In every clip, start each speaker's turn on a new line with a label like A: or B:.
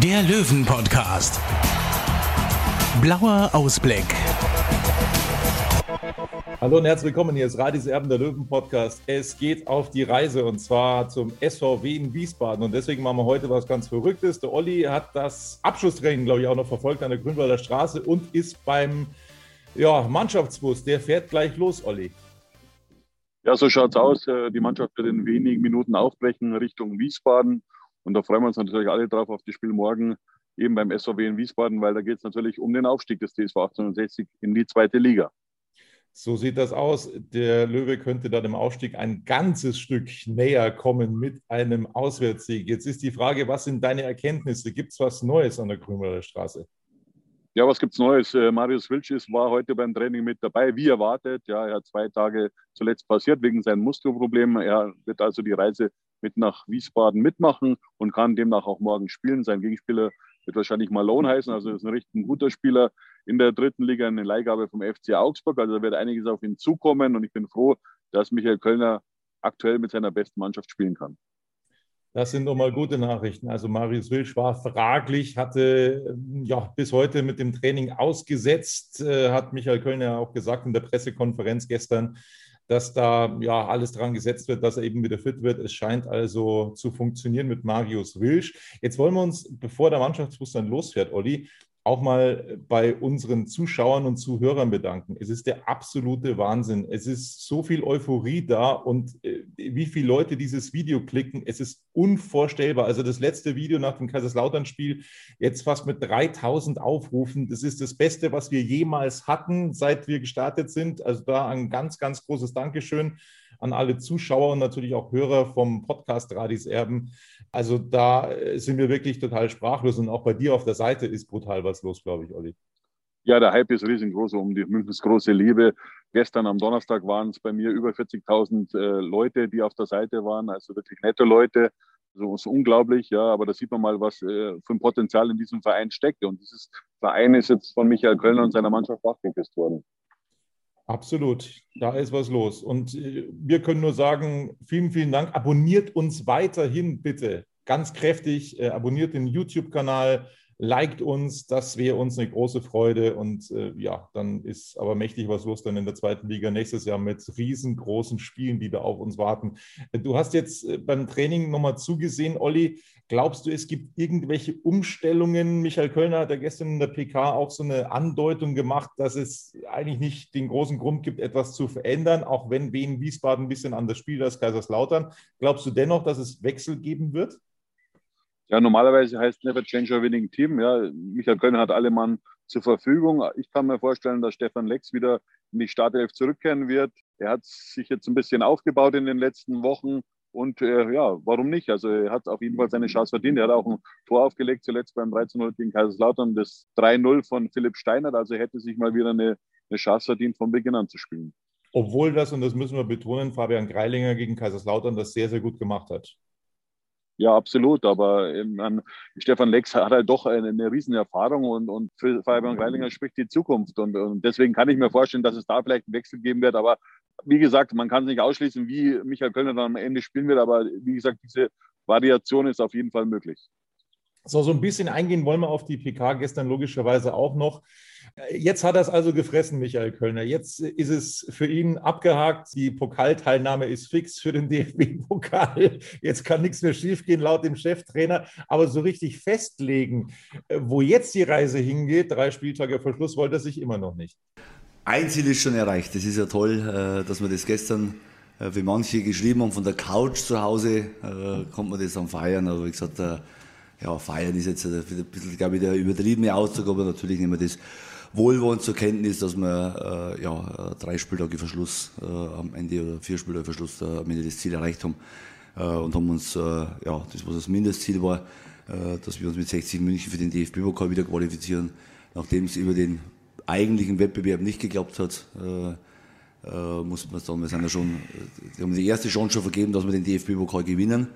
A: der Löwen-Podcast. Blauer Ausblick.
B: Hallo und herzlich willkommen. Hier ist Radis Erben der Löwen Podcast. Es geht auf die Reise und zwar zum SVW in Wiesbaden. Und deswegen machen wir heute was ganz Verrücktes. Der Olli hat das Abschlusstraining, glaube ich, auch noch verfolgt an der Grünwalder Straße und ist beim ja, Mannschaftsbus. Der fährt gleich los, Olli.
C: Ja, so schaut's aus. Äh, Die Mannschaft wird in wenigen Minuten aufbrechen Richtung Wiesbaden. Und da freuen wir uns natürlich alle drauf auf das Spiel morgen eben beim SVW in Wiesbaden, weil da geht es natürlich um den Aufstieg des TSV 1860 in die zweite Liga.
B: So sieht das aus. Der Löwe könnte da dem Aufstieg ein ganzes Stück näher kommen mit einem Auswärtssieg. Jetzt ist die Frage, was sind deine Erkenntnisse? Gibt es was Neues an der Grünwalder Straße?
C: Ja, was gibt's Neues? Äh, Marius Wilschis war heute beim Training mit dabei, wie erwartet. Ja, er hat zwei Tage zuletzt passiert wegen seinen Muskelproblemen. Er wird also die Reise mit nach Wiesbaden mitmachen und kann demnach auch morgen spielen. Sein Gegenspieler wird wahrscheinlich Malone heißen, also ist ein richtig guter Spieler in der dritten Liga, eine Leihgabe vom FC Augsburg. Also da wird einiges auf ihn zukommen und ich bin froh, dass Michael Kölner aktuell mit seiner besten Mannschaft spielen kann.
B: Das sind doch mal gute Nachrichten. Also Marius Wilsch war fraglich, hatte ähm, ja bis heute mit dem Training ausgesetzt, äh, hat Michael Kölner auch gesagt in der Pressekonferenz gestern, dass da ja alles dran gesetzt wird, dass er eben wieder fit wird. Es scheint also zu funktionieren mit Marius Wilsch. Jetzt wollen wir uns, bevor der Mannschaftsbus dann losfährt, Olli, auch mal bei unseren Zuschauern und Zuhörern bedanken. Es ist der absolute Wahnsinn. Es ist so viel Euphorie da und äh, wie viele Leute dieses Video klicken, es ist unvorstellbar. Also das letzte Video nach dem Kaiserslautern-Spiel, jetzt fast mit 3000 Aufrufen. Das ist das Beste, was wir jemals hatten, seit wir gestartet sind. Also da ein ganz, ganz großes Dankeschön an alle Zuschauer und natürlich auch Hörer vom Podcast Radis Erben. Also da äh, sind wir wirklich total sprachlos und auch bei dir auf der Seite ist brutal was los, glaube ich, Olli.
C: Ja, der Hype ist riesengroß um die Münchens große Liebe. Gestern am Donnerstag waren es bei mir über 40.000 äh, Leute, die auf der Seite waren, also wirklich nette Leute. So ist unglaublich, ja, aber da sieht man mal, was äh, für ein Potenzial in diesem Verein steckt. Und dieses Verein ist jetzt von Michael Kölner und seiner Mannschaft wachgeküsst worden.
B: Absolut, da ist was los. Und äh, wir können nur sagen, vielen, vielen Dank. Abonniert uns weiterhin bitte ganz kräftig. Äh, abonniert den YouTube-Kanal, liked uns, das wäre uns eine große Freude. Und äh, ja, dann ist aber mächtig was los dann in der zweiten Liga nächstes Jahr mit riesengroßen Spielen, die da auf uns warten. Du hast jetzt äh, beim Training nochmal zugesehen, Olli. Glaubst du, es gibt irgendwelche Umstellungen? Michael Kölner hat ja gestern in der PK auch so eine Andeutung gemacht, dass es eigentlich nicht den großen Grund gibt, etwas zu verändern, auch wenn Wien Wiesbaden ein bisschen anders spielt als Kaiserslautern. Glaubst du dennoch, dass es Wechsel geben wird?
C: Ja, normalerweise heißt Never Change a Winning Team. Ja, Michael Kölner hat alle Mann zur Verfügung. Ich kann mir vorstellen, dass Stefan Lex wieder in die Startelf zurückkehren wird. Er hat sich jetzt ein bisschen aufgebaut in den letzten Wochen. Und äh, ja, warum nicht? Also er hat auf jeden Fall seine Chance verdient. Er hat auch ein Tor aufgelegt, zuletzt beim 13-0 gegen Kaiserslautern, das 3-0 von Philipp Steinert. Also er hätte sich mal wieder eine, eine Chance verdient, von Beginn an zu spielen.
B: Obwohl das, und das müssen wir betonen, Fabian Greilinger gegen Kaiserslautern das sehr, sehr gut gemacht hat.
C: Ja, absolut. Aber ähm, Stefan Lex hat halt doch eine, eine riesen Erfahrung und, und für Fabian Greilinger spricht die Zukunft. Und, und deswegen kann ich mir vorstellen, dass es da vielleicht einen Wechsel geben wird. Aber wie gesagt, man kann es nicht ausschließen, wie Michael Kölner dann am Ende spielen wird. Aber wie gesagt, diese Variation ist auf jeden Fall möglich.
B: So, so ein bisschen eingehen wollen wir auf die PK gestern logischerweise auch noch. Jetzt hat er es also gefressen, Michael Kölner. Jetzt ist es für ihn abgehakt. Die Pokalteilnahme ist fix für den DFB-Pokal. Jetzt kann nichts mehr schiefgehen, laut dem Cheftrainer. Aber so richtig festlegen, wo jetzt die Reise hingeht, drei Spieltage vor Schluss, wollte er sich immer noch nicht.
D: Ein Ziel ist schon erreicht. Das ist ja toll, äh, dass wir das gestern, äh, wie manche geschrieben haben, von der Couch zu Hause, äh, konnte man das dann feiern. Aber wie gesagt, ja, feiern ist jetzt ein bisschen, glaube ich, der übertriebene Ausdruck, aber natürlich nehmen wir das wohlwollend zur Kenntnis, dass wir äh, ja, drei Spieltage Verschluss äh, am Ende oder vier Spieltage Verschluss äh, am Ende das Ziel erreicht haben äh, und haben uns, äh, ja, das was das Mindestziel war, äh, dass wir uns mit 60 München für den DFB-Pokal wieder qualifizieren, nachdem es über den eigentlichen Wettbewerb nicht geklappt hat. Äh, äh, muss man sagen, wir sind ja schon, wir haben die erste Chance schon vergeben, dass wir den DFB-Pokal gewinnen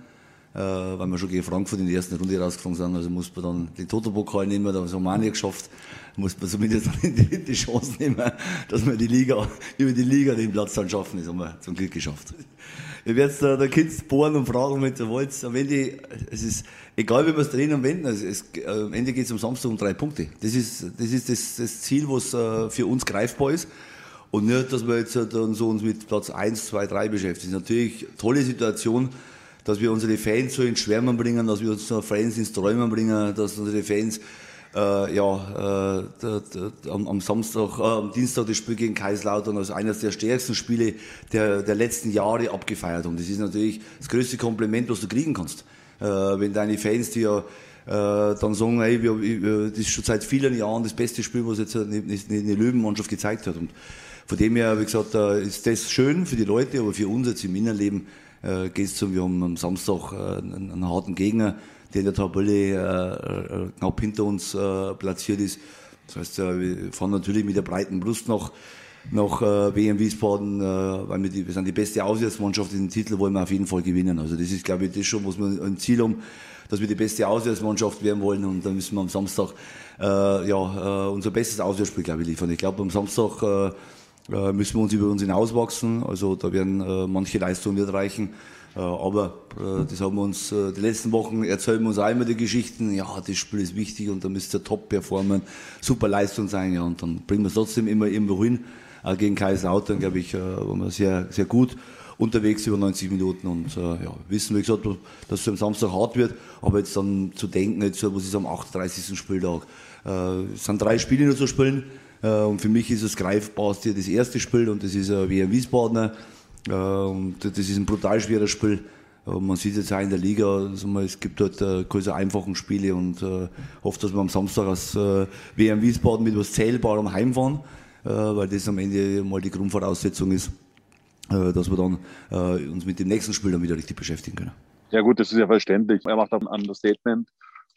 D: äh, weil wir schon gegen Frankfurt in der ersten Runde rausgeflogen sind. Also muss man dann den Toto-Pokal nehmen, das haben wir auch nicht geschafft. Muss man zumindest die, die Chance nehmen, dass wir die Liga, über die Liga den Platz dann schaffen. Das haben wir zum Glück geschafft. Ich werde jetzt da, da Kids bohren und fragen, wenn ihr wollt. Am Ende, es ist egal, wie wir es drehen und wenden, es, es, am Ende geht es am Samstag um drei Punkte. Das ist das, ist das, das Ziel, was uh, für uns greifbar ist. Und nicht, dass wir jetzt dann so uns mit Platz 1, 2, 3 beschäftigen. Natürlich tolle Situation, dass wir unsere Fans so ins Schwärmen bringen, dass wir unsere Fans ins Träumen bringen, dass unsere Fans äh, ja, äh, am, am, Samstag, äh, am Dienstag das Spiel gegen Kaiserslautern als eines der stärksten Spiele der, der letzten Jahre abgefeiert haben. Das ist natürlich das größte Kompliment, was du kriegen kannst. Äh, wenn deine Fans dir äh, dann sagen, hey, wir, wir, das ist schon seit vielen Jahren das beste Spiel, was jetzt eine, eine Löwenmannschaft gezeigt hat. Und von dem her, wie gesagt, äh, ist das schön für die Leute, aber für uns jetzt im Innenleben äh, geht es so, wir haben am Samstag äh, einen, einen, harten Gegner, der in der Tabelle äh, äh, knapp hinter uns äh, platziert ist. Das heißt, wir fahren natürlich mit der breiten Brust nach, nach äh, WM Wiesbaden, äh, weil wir, die, wir sind die beste Auswärtsmannschaft, den Titel wollen wir auf jeden Fall gewinnen. Also das ist, glaube ich, das schon, was wir ein Ziel haben, dass wir die beste Auswärtsmannschaft werden wollen und dann müssen wir am Samstag äh, ja, äh, unser bestes Auswärtsspiel, glaube ich, liefern. Ich glaube, am Samstag äh, müssen wir uns über uns hinauswachsen. Also da werden äh, manche Leistungen nicht reichen. Äh, aber äh, das haben wir uns äh, die letzten Wochen erzählen wir uns auch immer die Geschichten. Ja, das Spiel ist wichtig und da müsst ihr top performen, super Leistung sein. Ja, und dann bringen wir es trotzdem immer irgendwo hin. Auch gegen Kaiserslautern, glaube ich, äh, waren wir sehr, sehr gut unterwegs über 90 Minuten und äh, ja, wissen, wie gesagt, dass es am Samstag hart wird, aber jetzt dann zu denken, jetzt, was ist am 38. Spieltag, äh, es sind drei Spiele nur zu spielen, äh, und für mich ist das greifbarste das erste Spiel und das ist ein WM Wiesbadener. Äh, und das ist ein brutal schweres Spiel. Man sieht jetzt auch in der Liga, es gibt dort äh, keine einfachen Spiele und hoffe, dass wir am Samstag aus WM Wiesbaden mit was Zählbarem heimfahren, weil das am Ende mal die Grundvoraussetzung ist, dass wir dann uns mit dem nächsten Spiel dann wieder richtig beschäftigen können.
C: Ja gut, das ist ja verständlich. Er macht auch ein Understatement.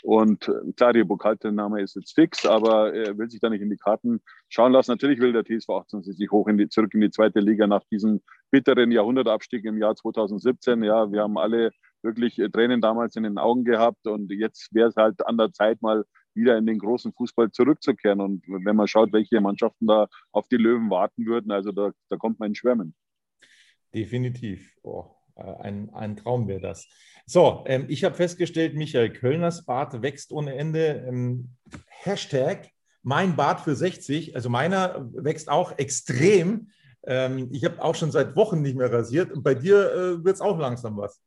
C: Und äh, klar, die Pokalteilnahme ist jetzt fix, aber er will sich da nicht in die Karten schauen lassen. Natürlich will der TSV 1860 hoch in die, zurück in die zweite Liga nach diesem bitteren Jahrhundertabstieg im Jahr 2017. Ja, wir haben alle wirklich äh, Tränen damals in den Augen gehabt und jetzt wäre es halt an der Zeit mal wieder in den großen Fußball zurückzukehren. Und wenn man schaut, welche Mannschaften da auf die Löwen warten würden, also da, da kommt man in Schwärmen.
B: Definitiv. Oh, ein, ein Traum wäre das. So, ähm, ich habe festgestellt, Michael Kölners Bart wächst ohne Ende. Ähm, Hashtag mein Bart für 60. Also meiner wächst auch extrem. Ähm, ich habe auch schon seit Wochen nicht mehr rasiert. Und bei dir äh, wird es auch langsam was.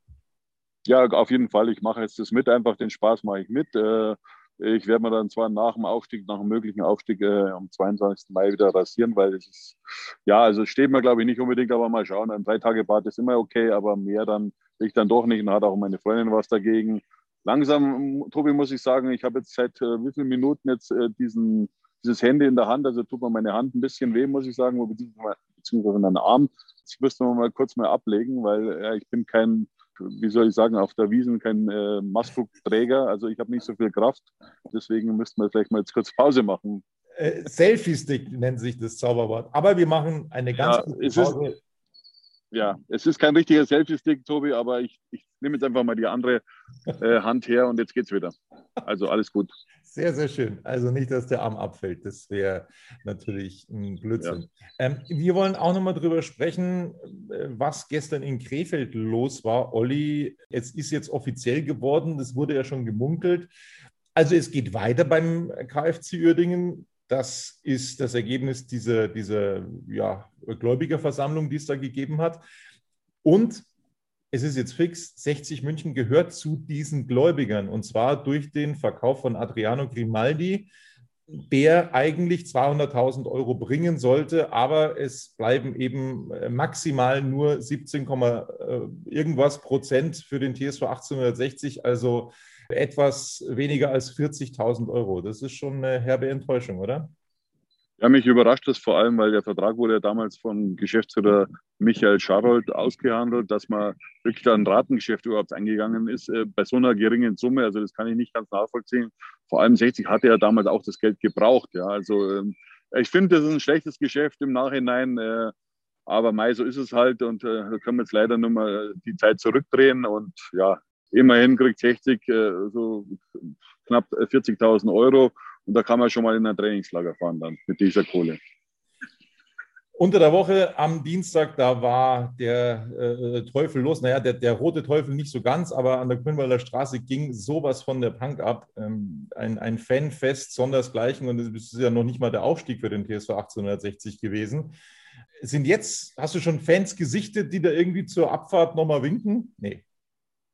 C: Ja, auf jeden Fall. Ich mache jetzt das mit, einfach den Spaß mache ich mit. Äh, ich werde mir dann zwar nach dem Aufstieg, nach dem möglichen Aufstieg äh, am 22. Mai wieder rasieren, weil es ist, ja, also steht mir glaube ich nicht unbedingt, aber mal schauen. Ein drei Tage Bart ist immer okay, aber mehr dann ich dann doch nicht und hat auch meine Freundin was dagegen. Langsam, Tobi, muss ich sagen, ich habe jetzt seit äh, wie vielen Minuten jetzt äh, diesen, dieses Handy in der Hand, also tut mir meine Hand ein bisschen weh, muss ich sagen, beziehungsweise meinen Arm. Das müsste man mal kurz mal ablegen, weil ja, ich bin kein, wie soll ich sagen, auf der Wiesen kein äh, Mastdruckträger, also ich habe nicht so viel Kraft. Deswegen müssten wir vielleicht mal jetzt kurz Pause machen.
B: Äh, Selfie-Stick nennt sich das Zauberwort. Aber wir machen eine ganz
C: ja, Pause. Ist, ja, es ist kein richtiger Selfie-Stick, Tobi, aber ich, ich nehme jetzt einfach mal die andere äh, Hand her und jetzt geht's wieder. Also alles gut.
B: Sehr, sehr schön. Also nicht, dass der Arm abfällt. Das wäre natürlich ein Blödsinn. Ja. Ähm, wir wollen auch nochmal drüber sprechen, äh, was gestern in Krefeld los war. Olli, es ist jetzt offiziell geworden, das wurde ja schon gemunkelt. Also es geht weiter beim KFC Uerdingen. Das ist das Ergebnis dieser, dieser ja, Gläubigerversammlung, die es da gegeben hat. Und es ist jetzt fix, 60 München gehört zu diesen Gläubigern und zwar durch den Verkauf von Adriano Grimaldi, der eigentlich 200.000 Euro bringen sollte, aber es bleiben eben äh, maximal nur 17, äh, irgendwas Prozent für den TSV 1860, also etwas weniger als 40.000 Euro. Das ist schon eine herbe Enttäuschung, oder?
C: Ja, mich überrascht das vor allem, weil der Vertrag wurde ja damals von Geschäftsführer Michael Scharold ausgehandelt, dass man wirklich ein Ratengeschäft überhaupt eingegangen ist äh, bei so einer geringen Summe. Also das kann ich nicht ganz nachvollziehen. Vor allem 60 hatte er damals auch das Geld gebraucht. Ja, also ähm, ich finde, das ist ein schlechtes Geschäft im Nachhinein. Äh, aber Mai, so ist es halt und äh, da können wir jetzt leider nur mal die Zeit zurückdrehen und ja, immerhin kriegt 60 äh, so knapp 40.000 Euro und da kann man schon mal in ein Trainingslager fahren dann mit dieser Kohle.
B: Unter der Woche am Dienstag, da war der äh, Teufel los. Naja, der, der rote Teufel nicht so ganz, aber an der Grünwalder Straße ging sowas von der Punk ab. Ähm, ein, ein Fanfest sondersgleichen und es ist ja noch nicht mal der Aufstieg für den TSV 1860 gewesen. Sind jetzt, hast du schon Fans gesichtet, die da irgendwie zur Abfahrt nochmal winken?
C: Nee.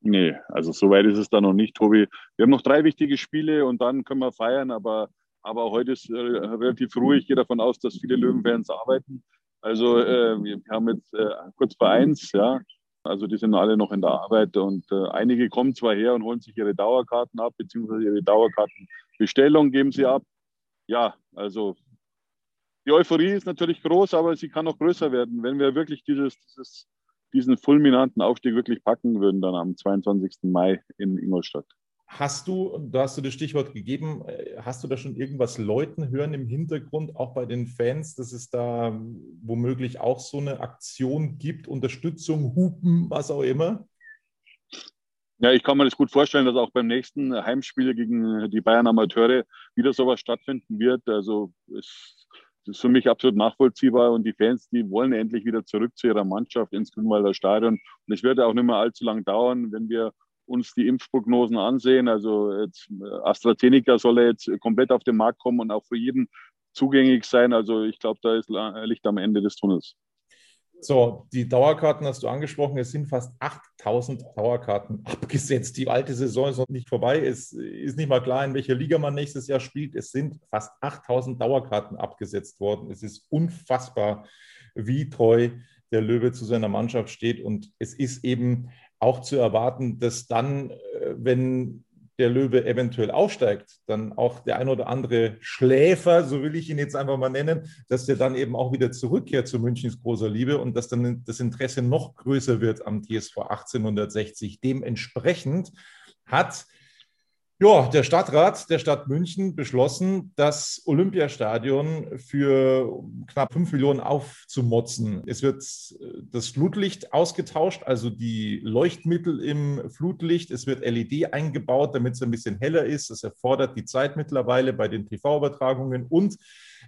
C: Nee, also so weit ist es da noch nicht, Tobi. Wir haben noch drei wichtige Spiele und dann können wir feiern, aber, aber heute ist äh, relativ ruhig. Ich gehe davon aus, dass viele Löwenfans arbeiten. Also äh, wir haben jetzt äh, kurz vor eins, ja. Also die sind alle noch in der Arbeit und äh, einige kommen zwar her und holen sich ihre Dauerkarten ab, beziehungsweise ihre Dauerkartenbestellung geben sie ab. Ja, also die Euphorie ist natürlich groß, aber sie kann noch größer werden, wenn wir wirklich dieses, dieses diesen fulminanten Aufstieg wirklich packen würden, dann am 22. Mai in Ingolstadt.
B: Hast du, da hast du das Stichwort gegeben, äh, hast du da schon irgendwas Leuten hören im Hintergrund, auch bei den Fans, dass es da womöglich auch so eine Aktion gibt, Unterstützung, Hupen, was auch immer?
C: Ja, ich kann mir das gut vorstellen, dass auch beim nächsten Heimspiel gegen die Bayern Amateure wieder sowas stattfinden wird. Also es das ist für mich absolut nachvollziehbar und die Fans, die wollen endlich wieder zurück zu ihrer Mannschaft ins Grünwalder Stadion. Und es wird auch nicht mehr allzu lang dauern, wenn wir uns die Impfprognosen ansehen. Also jetzt AstraZeneca soll jetzt komplett auf den Markt kommen und auch für jeden zugänglich sein. Also ich glaube, da ist Licht am Ende des Tunnels.
B: So, die Dauerkarten hast du angesprochen. Es sind fast 8000 Dauerkarten abgesetzt. Die alte Saison ist noch nicht vorbei. Es ist nicht mal klar, in welcher Liga man nächstes Jahr spielt. Es sind fast 8000 Dauerkarten abgesetzt worden. Es ist unfassbar, wie treu der Löwe zu seiner Mannschaft steht. Und es ist eben auch zu erwarten, dass dann, äh, wenn der Löwe eventuell aufsteigt, dann auch der ein oder andere Schläfer, so will ich ihn jetzt einfach mal nennen, dass der dann eben auch wieder zurückkehrt zu Münchens großer Liebe und dass dann das Interesse noch größer wird am TSV 1860. Dementsprechend hat ja, der Stadtrat der Stadt München beschlossen, das Olympiastadion für knapp 5 Millionen aufzumotzen. Es wird äh, das Flutlicht ausgetauscht, also die Leuchtmittel im Flutlicht. Es wird LED eingebaut, damit es ein bisschen heller ist. Das erfordert die Zeit mittlerweile bei den TV-Übertragungen und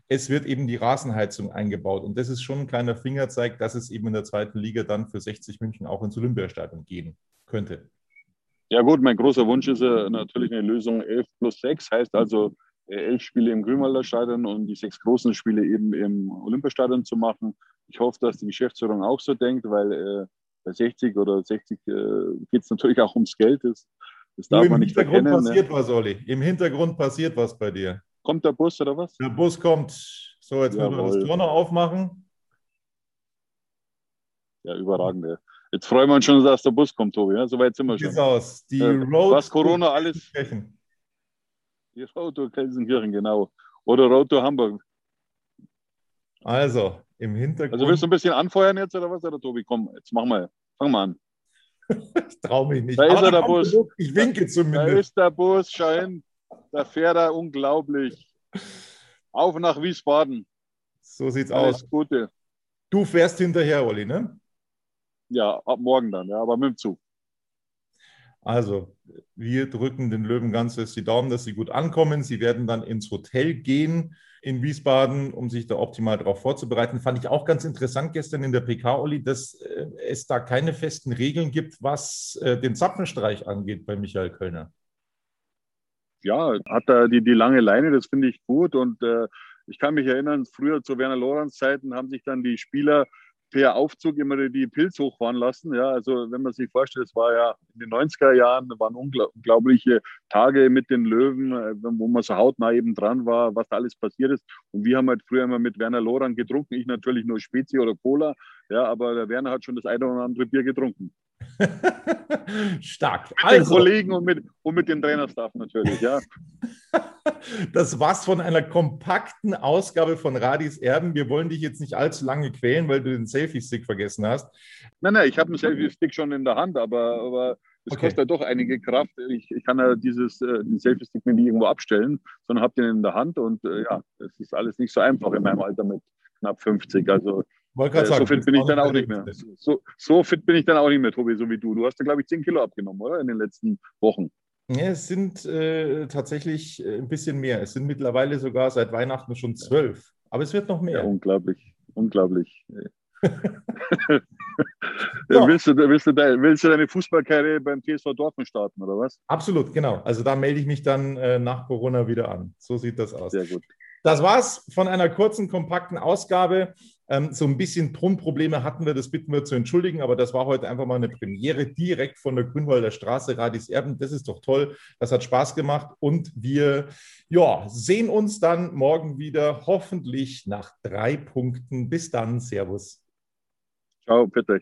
B: es wird eben die Rasenheizung eingebaut. Und das ist schon ein kleiner Fingerzeig, dass es eben in der zweiten Liga dann für 60 München auch ins Olympiastadion gehen könnte.
C: Ja gut, mein großer Wunsch ist ja natürlich eine Lösung 11 plus 6, heißt also äh, elf Spiele im Grünwalder Stadion und die sechs großen Spiele eben im Olympiastadion zu machen. Ich hoffe, dass die Geschäftsführung auch so denkt, weil äh, bei 60 oder 60 äh, geht es natürlich auch ums Geld. Das,
B: das darf man nicht verkennen. Im Hintergrund ne? passiert ne? was, Olli. Im Hintergrund passiert was bei dir.
C: Kommt der Bus oder was?
B: Der Bus kommt. So, jetzt Jawohl. müssen wir das Tor noch aufmachen.
C: Ja, überragend. Ja. Jetzt freuen wir uns schon, dass der Bus kommt, Tobi. Ja? Soweit sind wir schon.
B: aus. Die äh,
C: Road was Corona alles. Die Road to Gelsenkirchen, genau. Oder Road to Hamburg.
B: Also, im Hintergrund.
C: Also willst du ein bisschen anfeuern jetzt oder was, oder Tobi? Komm, jetzt mach mal. Fang mal an.
B: ich traue mich nicht.
C: Da ist er, der Bus.
B: Ich winke zumindest.
C: Da ist der Bus, schein. Da fährt er unglaublich. Auf nach Wiesbaden.
B: So sieht's Alles aus.
C: Gute.
B: Du fährst hinterher, Olli, ne?
C: Ja, ab morgen dann, ja, aber mit dem Zug.
B: Also, wir drücken den Löwen ganz fest die Daumen, dass sie gut ankommen. Sie werden dann ins Hotel gehen in Wiesbaden, um sich da optimal darauf vorzubereiten. Fand ich auch ganz interessant gestern in der PK, Olli, dass äh, es da keine festen Regeln gibt, was äh, den Zapfenstreich angeht bei Michael Kölner.
C: ja, hat er die, die lange Leine, das finde ich gut. Und äh, ich kann mich erinnern, früher zu Werner Lorenz Zeiten haben sich dann die Spieler per Aufzug immer die Pilz hochfahren lassen. Ja, also wenn man sich vorstellt, es war ja in den 90er Jahren, waren unglaubliche Tage mit den Löwen, äh, wo man so hautnah eben dran war, was da alles passiert ist. Und wir haben halt früher immer mit Werner Loran getrunken. Ich natürlich nur Spezi oder Cola. Ja, aber der Werner hat schon das eine oder andere Bier getrunken.
B: Stark.
C: Mit also, den Kollegen und mit, und mit dem Trainerstaff natürlich, ja.
B: das war's von einer kompakten Ausgabe von Radis Erben. Wir wollen dich jetzt nicht allzu lange quälen, weil du den Selfie-Stick vergessen hast.
C: Nein, nein, ich habe einen Selfie-Stick schon in der Hand, aber, aber das okay. kostet ja doch einige Kraft. Ich, ich kann ja dieses, äh, den Selfie-Stick nicht irgendwo abstellen, sondern habe den in der Hand und äh, ja, es ist alles nicht so einfach in meinem Alter mit knapp 50. Also äh, sagen, so fit bin ich dann auch nicht mehr. So, so, fit bin ich dann auch nicht mehr, Tobi, so wie du. Du hast ja, glaube ich, 10 Kilo abgenommen, oder? In den letzten Wochen.
B: Ja, es sind äh, tatsächlich äh, ein bisschen mehr. Es sind mittlerweile sogar seit Weihnachten schon zwölf. Aber es wird noch mehr. Ja,
C: unglaublich, unglaublich. ja. willst, du, willst, du, willst du deine Fußballkarriere beim TSV Dortmund starten, oder was?
B: Absolut, genau. Also da melde ich mich dann äh, nach Corona wieder an. So sieht das aus.
C: Sehr gut.
B: Das war's von einer kurzen, kompakten Ausgabe. Ähm, so ein bisschen Tonprobleme hatten wir, das bitten wir zu entschuldigen, aber das war heute einfach mal eine Premiere direkt von der Grünwalder Straße, Radis Erben. Das ist doch toll. Das hat Spaß gemacht und wir ja, sehen uns dann morgen wieder, hoffentlich nach drei Punkten. Bis dann. Servus.
C: Ciao, bitte.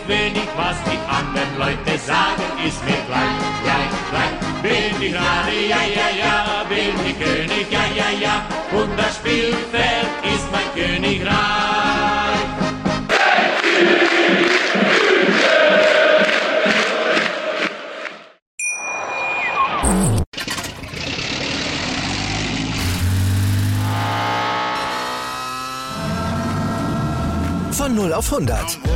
E: Leute sagen, ist mir gleich, gleich, gleich. Bin ich gerade, ja, ja, ja, bin ich König, ja, ja, ja, und das Spielfeld ist mein Königreich.
F: Von 0 auf 100.